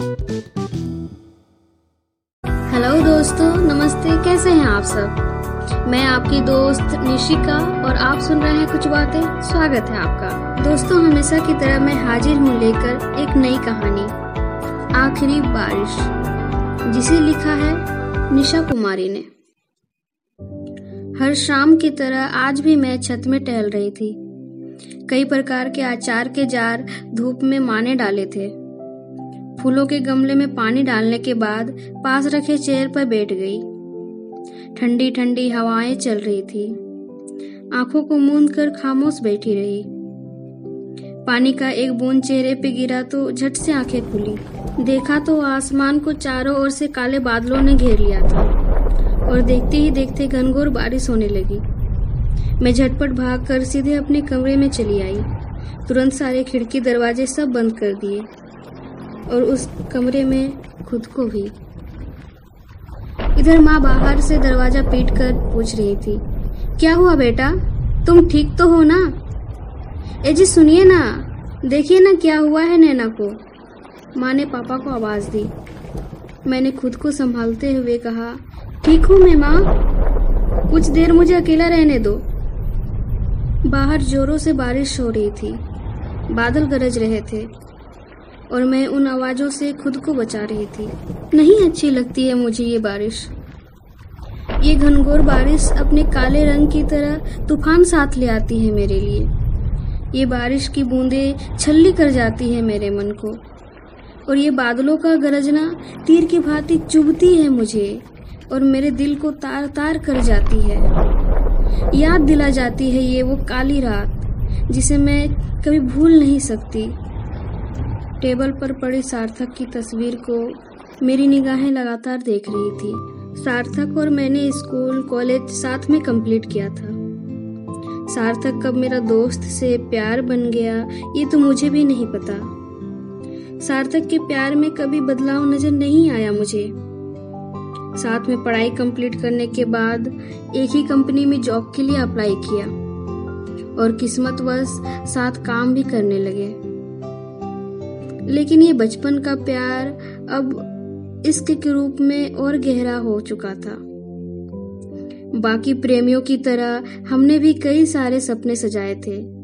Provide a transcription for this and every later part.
Hello दोस्तों, नमस्ते, कैसे हैं आप सब? मैं आपकी दोस्त निशिका और आप सुन रहे हैं कुछ बातें। स्वागत है आपका। दोस्तों, हमेशा की तरह मैं हाजिर हूँ लेकर एक नई कहानी, आखिरी बारिश, जिसे लिखा है निशा कुमारी ने। हर शाम की तरह आज भी मैं छत में टहल रही थी। कई प्रकार के अचार के जार धूप में माने डाले थे। फूलों के गमले में पानी डालने के बाद पास रखे चेयर पर बैठ गई। ठंडी ठंडी हवाएँ चल रही थी। आँखों को मूंद कर खामोश बैठी रही। पानी का एक बूंद चेहरे पे गिरा तो झट से आँखें खुली। देखा तो आसमान को चारों ओर से काले बादलों ने घेर लिया था। और देखते ही देखते घनघोर बारिश होने लगी। मैं झटपट भाग कर सीधे अपने कमरे में चली आई। तुरंत सारे खिड़की दरवाजे सब बंद कर दिए। और उस कमरे में खुद को भी। इधर माँ बाहर से दरवाज़ा पीट कर पूछ रही थी, क्या हुआ बेटा? तुम ठीक तो हो ना? ए जी, सुनिए ना। देखिए ना क्या हुआ है नैना को। माँ ने पापा को आवाज़ दी। मैंने खुद को संभालते हुए कहा, ठीक हूँ मैं माँ। कुछ देर मुझे अकेला रहने दो। बाहर जोरों से बारिश हो रही थी। बादल गरज रहे थे। और मैं उन आवाजों से खुद को बचा रही थी। नहीं अच्छी लगती है मुझे ये बारिश। ये घनघोर बारिश अपने काले रंग की तरह तूफ़ान साथ ले आती है मेरे लिए। ये बारिश की बूंदें छल्ली कर जाती है मेरे मन को। और ये बादलों का गरजना तीर की भांति चुभती है मुझे, और मेरे दिल को तार तार कर जाती है। याद दिला जाती है ये वो काली रात, जिसे मैं कभी भूल नहीं सकती। टेबल पर पड़ी सार्थक की तस्वीर को मेरी निगाहें लगातार देख रही थी। सार्थक और मैंने स्कूल, कॉलेज साथ में कंप्लीट किया था। सार्थक कब मेरा दोस्त से प्यार बन गया, ये तो मुझे भी नहीं पता। सार्थक के प्यार में कभी बदलाव नज़र नहीं आया मुझे। साथ में पढ़ाई कंप्लीट करने के बाद एक ही कंपनी में जॉब के लिए अप्लाई किया और किस्मतवश साथ काम भी करने लगे। लेकिन ये बचपन का प्यार अब इश्क के रूप में और गहरा हो चुका था। बाकी प्रेमियों की तरह हमने भी कई सारे सपने सजाए थे।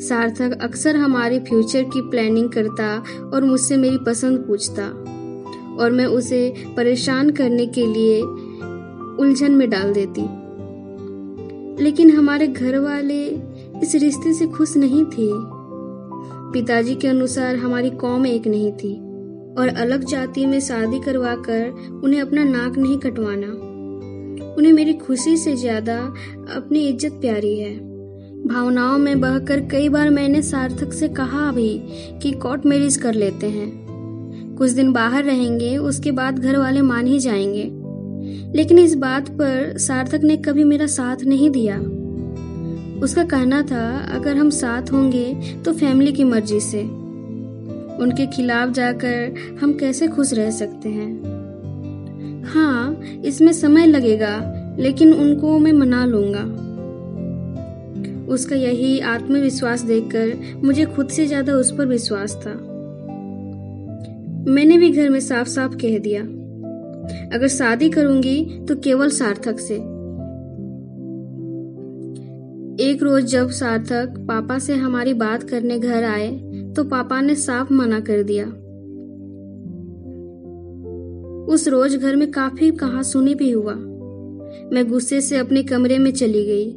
सार्थक अक्सर हमारे फ्यूचर की प्लानिंग करता और मुझसे मेरी पसंद पूछता और मैं उसे परेशान करने के लिए उलझन में डाल देती। लेकिन हमारे घर वाले इस रिश्ते से खुश नहीं थे। पिताजी के अनुसार हमारी कौम एक नहीं थी, और अलग जाति में शादी करवाकर उन्हें अपना नाक नहीं कटवाना। उन्हें मेरी खुशी से ज़्यादा अपनी इज़्ज़त प्यारी है। भावनाओं में बहकर कई बार मैंने सार्थक से कहा भी कि कोर्ट मैरिज कर लेते हैं। कुछ दिन बाहर रहेंगे, उसके बाद घर वाले मान ही जाएँगे। लेकिन इस बात पर सार्थक ने कभी मेरा साथ नहीं दिया। उसका कहना था, अगर हम साथ होंगे तो फैमिली की मर्ज़ी से। उनके खिलाफ जाकर हम कैसे खुश रह सकते हैं? हाँ इसमें समय लगेगा, लेकिन उनको मैं मना लूँगा। उसका यही आत्मविश्वास देखकर मुझे खुद से ज़्यादा उस पर विश्वास था। मैंने भी घर में साफ़ साफ़ कह दिया, अगर शादी करूँगी तो केवल सार्थक से। एक रोज जब सार्थक पापा से हमारी बात करने घर आए तो पापा ने साफ़ मना कर दिया। उस रोज घर में काफ़ी कहा सुनी भी हुआ। मैं गुस्से से अपने कमरे में चली गई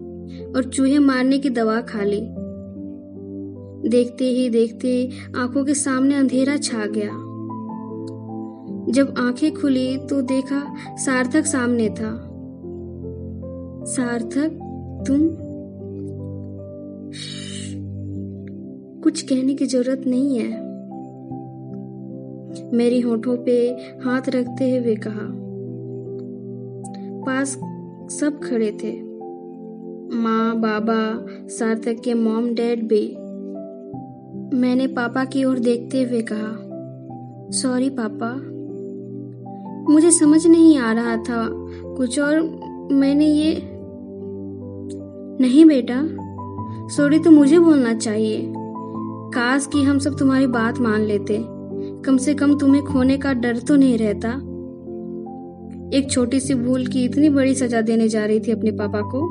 और चूहे मारने की दवा खा ली। देखते ही देखते आँखों के सामने अंधेरा छा गया। जब आँखें खुली तो देखा सार्थक सामने था। सार्थक, तुम? कुछ कहने की ज़रूरत नहीं है। मेरी होठों पे हाथ रखते हुए कहा, पास सब खड़े थे। माँ, बाबा, सार्थक के मॉम डैड भी। मैंने पापा की ओर देखते हुए कहा सॉरी पापा। मुझे समझ नहीं आ रहा था कुछ और। मैंने ये नहीं बेटा सॉरी तो मुझे बोलना चाहिए। काश कि हम सब तुम्हारी बात मान लेते। कम से कम तुम्हें खोने का डर तो नहीं रहता। एक छोटी सी भूल की इतनी बड़ी सजा देने जा रही थी अपने पापा को।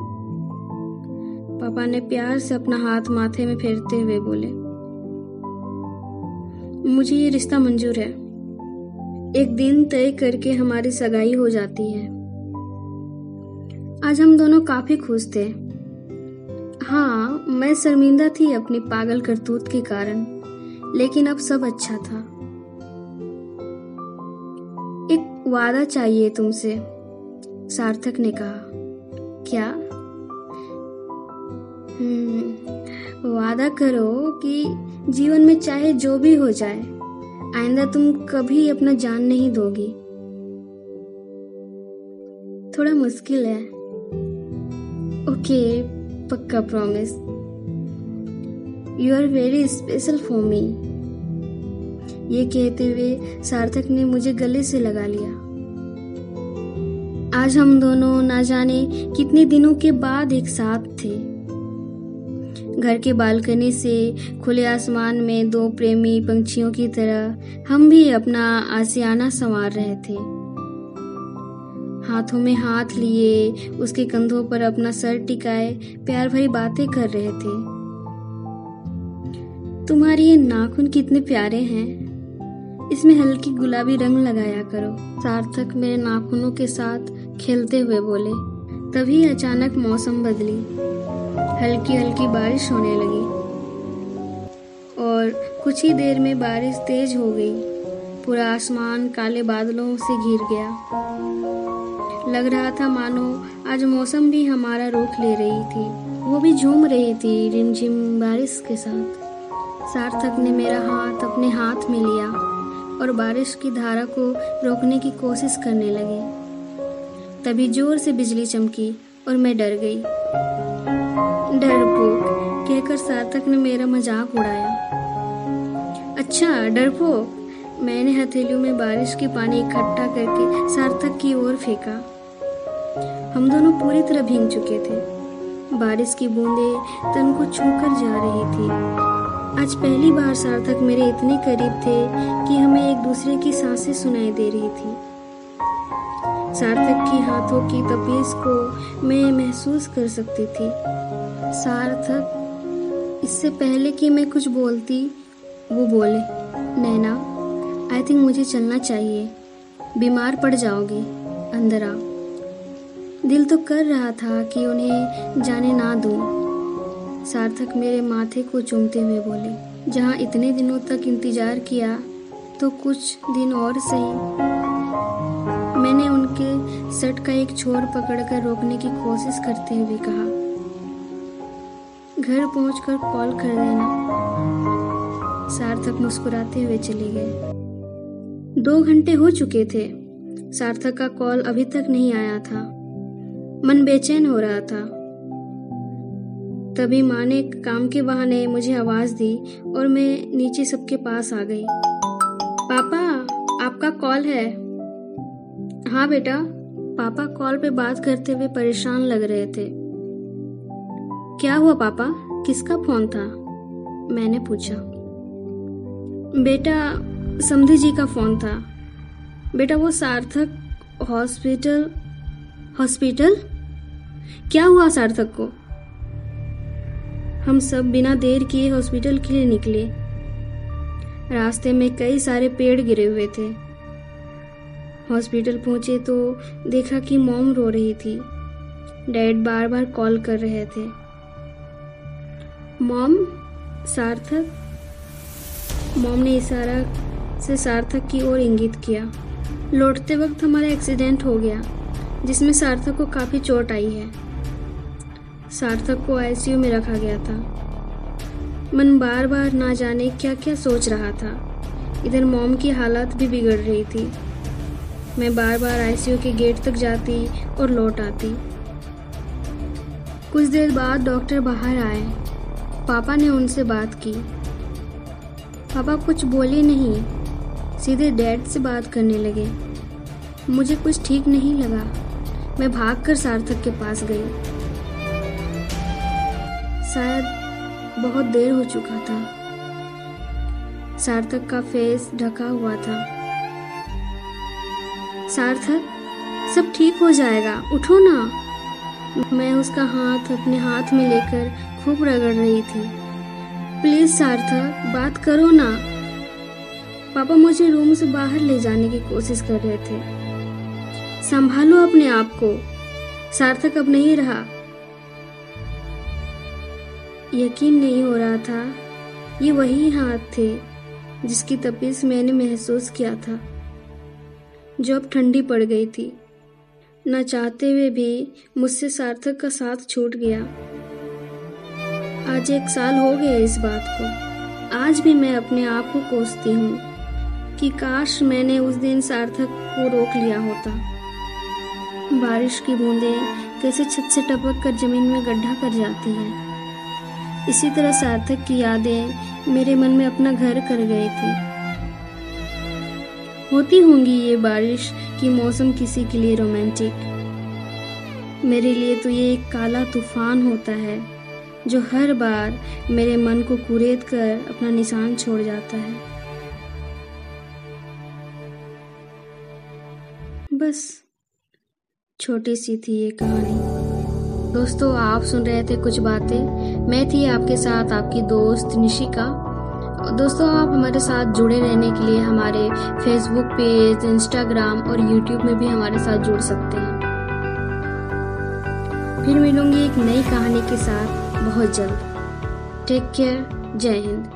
पापा ने प्यार से अपना हाथ माथे में फेरते हुए बोले, मुझे ये रिश्ता मंजूर है। एक दिन तय करके हमारी सगाई हो जाती है। आज हम दोनों काफ़ी खुश थे। हाँ मैं शर्मिंदा थी अपनी पागल करतूत के कारण, लेकिन अब सब अच्छा था। एक वादा चाहिए तुमसे, सार्थक ने कहा। क्या? हम्म वादा करो कि जीवन में चाहे जो भी हो जाए, आइंदा तुम कभी अपना जान नहीं दोगी। थोड़ा मुश्किल है। ओके पक्का promise you are very special for me ये कहते हुए सार्थक ने मुझे गले से लगा लिया। आज हम दोनों ना जाने कितने दिनों के बाद एक साथ थे। घर के बालकनी से खुले आसमान में दो प्रेमी पंछियों की तरह हम भी अपना आसियाना संवार रहे थे। हाथों में हाथ लिए, उसके कंधों पर अपना सर टिकाए, प्यार भरी बातें कर रहे थे। तुम्हारे ये नाखून कितने प्यारे हैं। इसमें हल्की गुलाबी रंग लगाया करो। सार्थक मेरे नाखूनों के साथ खेलते हुए बोले। तभी अचानक मौसम बदली। हल्की हल्की बारिश होने लगी। और कुछ ही देर में बारिश तेज हो गई। पूरा आसमान काले बादलों से घिर गया। लग रहा था, मानो आज मौसम भी हमारा रुख ले रही थी। वो भी झूम रही थी रिमझिम बारिश के साथ। सार्थक ने मेरा हाथ अपने हाथ में लिया और बारिश की धारा को रोकने की कोशिश करने लगे। तभी ज़ोर से बिजली चमकी और मैं डर गई। डरपोक, कहकर सार्थक ने मेरा मज़ाक उड़ाया। अच्छा डरपोक, मैंने हथेलियों में बारिश के पानी इकट्ठा करके सार्थक की ओर फेंका। हम दोनों पूरी तरह भीग चुके थे। बारिश की बूंदें तन को छूकर जा रही थी। आज पहली बार सार्थक मेरे इतने करीब थे कि हमें एक दूसरे की साँसें सुनाई दे रही थी। सार्थक की हाथों की तपीस को मैं महसूस कर सकती थी। सार्थक, इससे पहले कि मैं कुछ बोलती, वो बोले, नैना, आई थिंक मुझे चलना चाहिए। बीमार पड़ जाओगे। अंदर आओ दिल तो कर रहा था कि उन्हें जाने ना दूँ। सार्थक मेरे माथे को चूमते हुए बोले, जहाँ इतने दिनों तक इंतज़ार किया तो कुछ दिन और सही। मैंने उनके सट का एक छोर पकड़कर रोकने की कोशिश करते हुए कहा, घर पहुंचकर कॉल कर देना। सार्थक मुस्कुराते हुए चले गए। दो घंटे हो चुके थे। सार्थक का कॉल अभी तक नहीं आया था। मन बेचैन हो रहा था। तभी माँ ने काम के बहाने मुझे आवाज़ दी और मैं नीचे सबके पास आ गई। पापा, आपका कॉल है। हाँ बेटा, पापा कॉल पे बात करते हुए परेशान लग रहे थे। क्या हुआ पापा? किसका फ़ोन था? मैंने पूछा। बेटा, समधी जी का फ़ोन था। बेटा वो सार्थक हॉस्पिटल हॉस्पिटल? क्या हुआ सार्थक को? हम सब बिना देर किए हॉस्पिटल के लिए निकले। रास्ते में कई सारे पेड़ गिरे हुए थे। हॉस्पिटल पहुँचे तो देखा कि मॉम रो रही थी। डैड बार बार कॉल कर रहे थे। मॉम, सार्थक? मॉम ने इशारा से सार्थक की ओर इंगित किया। लौटते वक्त हमारा एक्सीडेंट हो गया। जिसमें सार्थक को काफ़ी चोट आई है। सार्थक को आईसीयू में रखा गया था। मन बार बार ना जाने क्या क्या सोच रहा था। इधर मॉम की हालत भी बिगड़ रही थी। मैं बार बार आईसीयू के गेट तक जाती और लौट आती। कुछ देर बाद डॉक्टर बाहर आए। पापा ने उनसे बात की। पापा कुछ बोले नहीं। सीधे डैड से बात करने लगे। मुझे कुछ ठीक नहीं लगा। मैं भागकर सार्थक के पास गई। शायद बहुत देर हो चुका था। सार्थक का फेस ढका हुआ था। सार्थक, सब ठीक हो जाएगा, उठो ना। मैं उसका हाथ अपने हाथ में लेकर खूब रगड़ रही थी। प्लीज़ सार्थक, बात करो ना। पापा मुझे रूम से बाहर ले जाने की कोशिश कर रहे थे। संभालो अपने आप को। सार्थक अब नहीं रहा। यकीन नहीं हो रहा था। ये वही हाथ थे जिसकी तपिश मैंने महसूस किया था। जो अब ठंडी पड़ गई थी। न चाहते हुए भी मुझसे सार्थक का साथ छूट गया। आज एक साल हो गया इस बात को। आज भी मैं अपने आप को कोसती हूँ कि काश मैंने उस दिन सार्थक को रोक लिया होता। बारिश की बूंदें कैसे छत से टपक कर ज़मीन में गड्ढा कर जाती हैं। इसी तरह सार्थक की यादें मेरे मन में अपना घर कर गई थी। होती होंगी ये बारिश की मौसम किसी के लिए रोमांटिक मेरे लिए तो ये एक काला तूफ़ान होता है, जो हर बार मेरे मन को कुरेद कर अपना निशान छोड़ जाता है। बस। छोटी सी थी ये कहानी। दोस्तों, आप सुन रहे थे कुछ बातें। मैं थी आपके साथ आपकी दोस्त निशिका। दोस्तों, आप हमारे साथ जुड़े रहने के लिए हमारे फेसबुक पेज इंस्टाग्राम और यूट्यूब में भी हमारे साथ जुड़ सकते हैं। फिर मिलूँगी एक नई कहानी के साथ। बहुत जल्द। टेक केयर जय हिंद।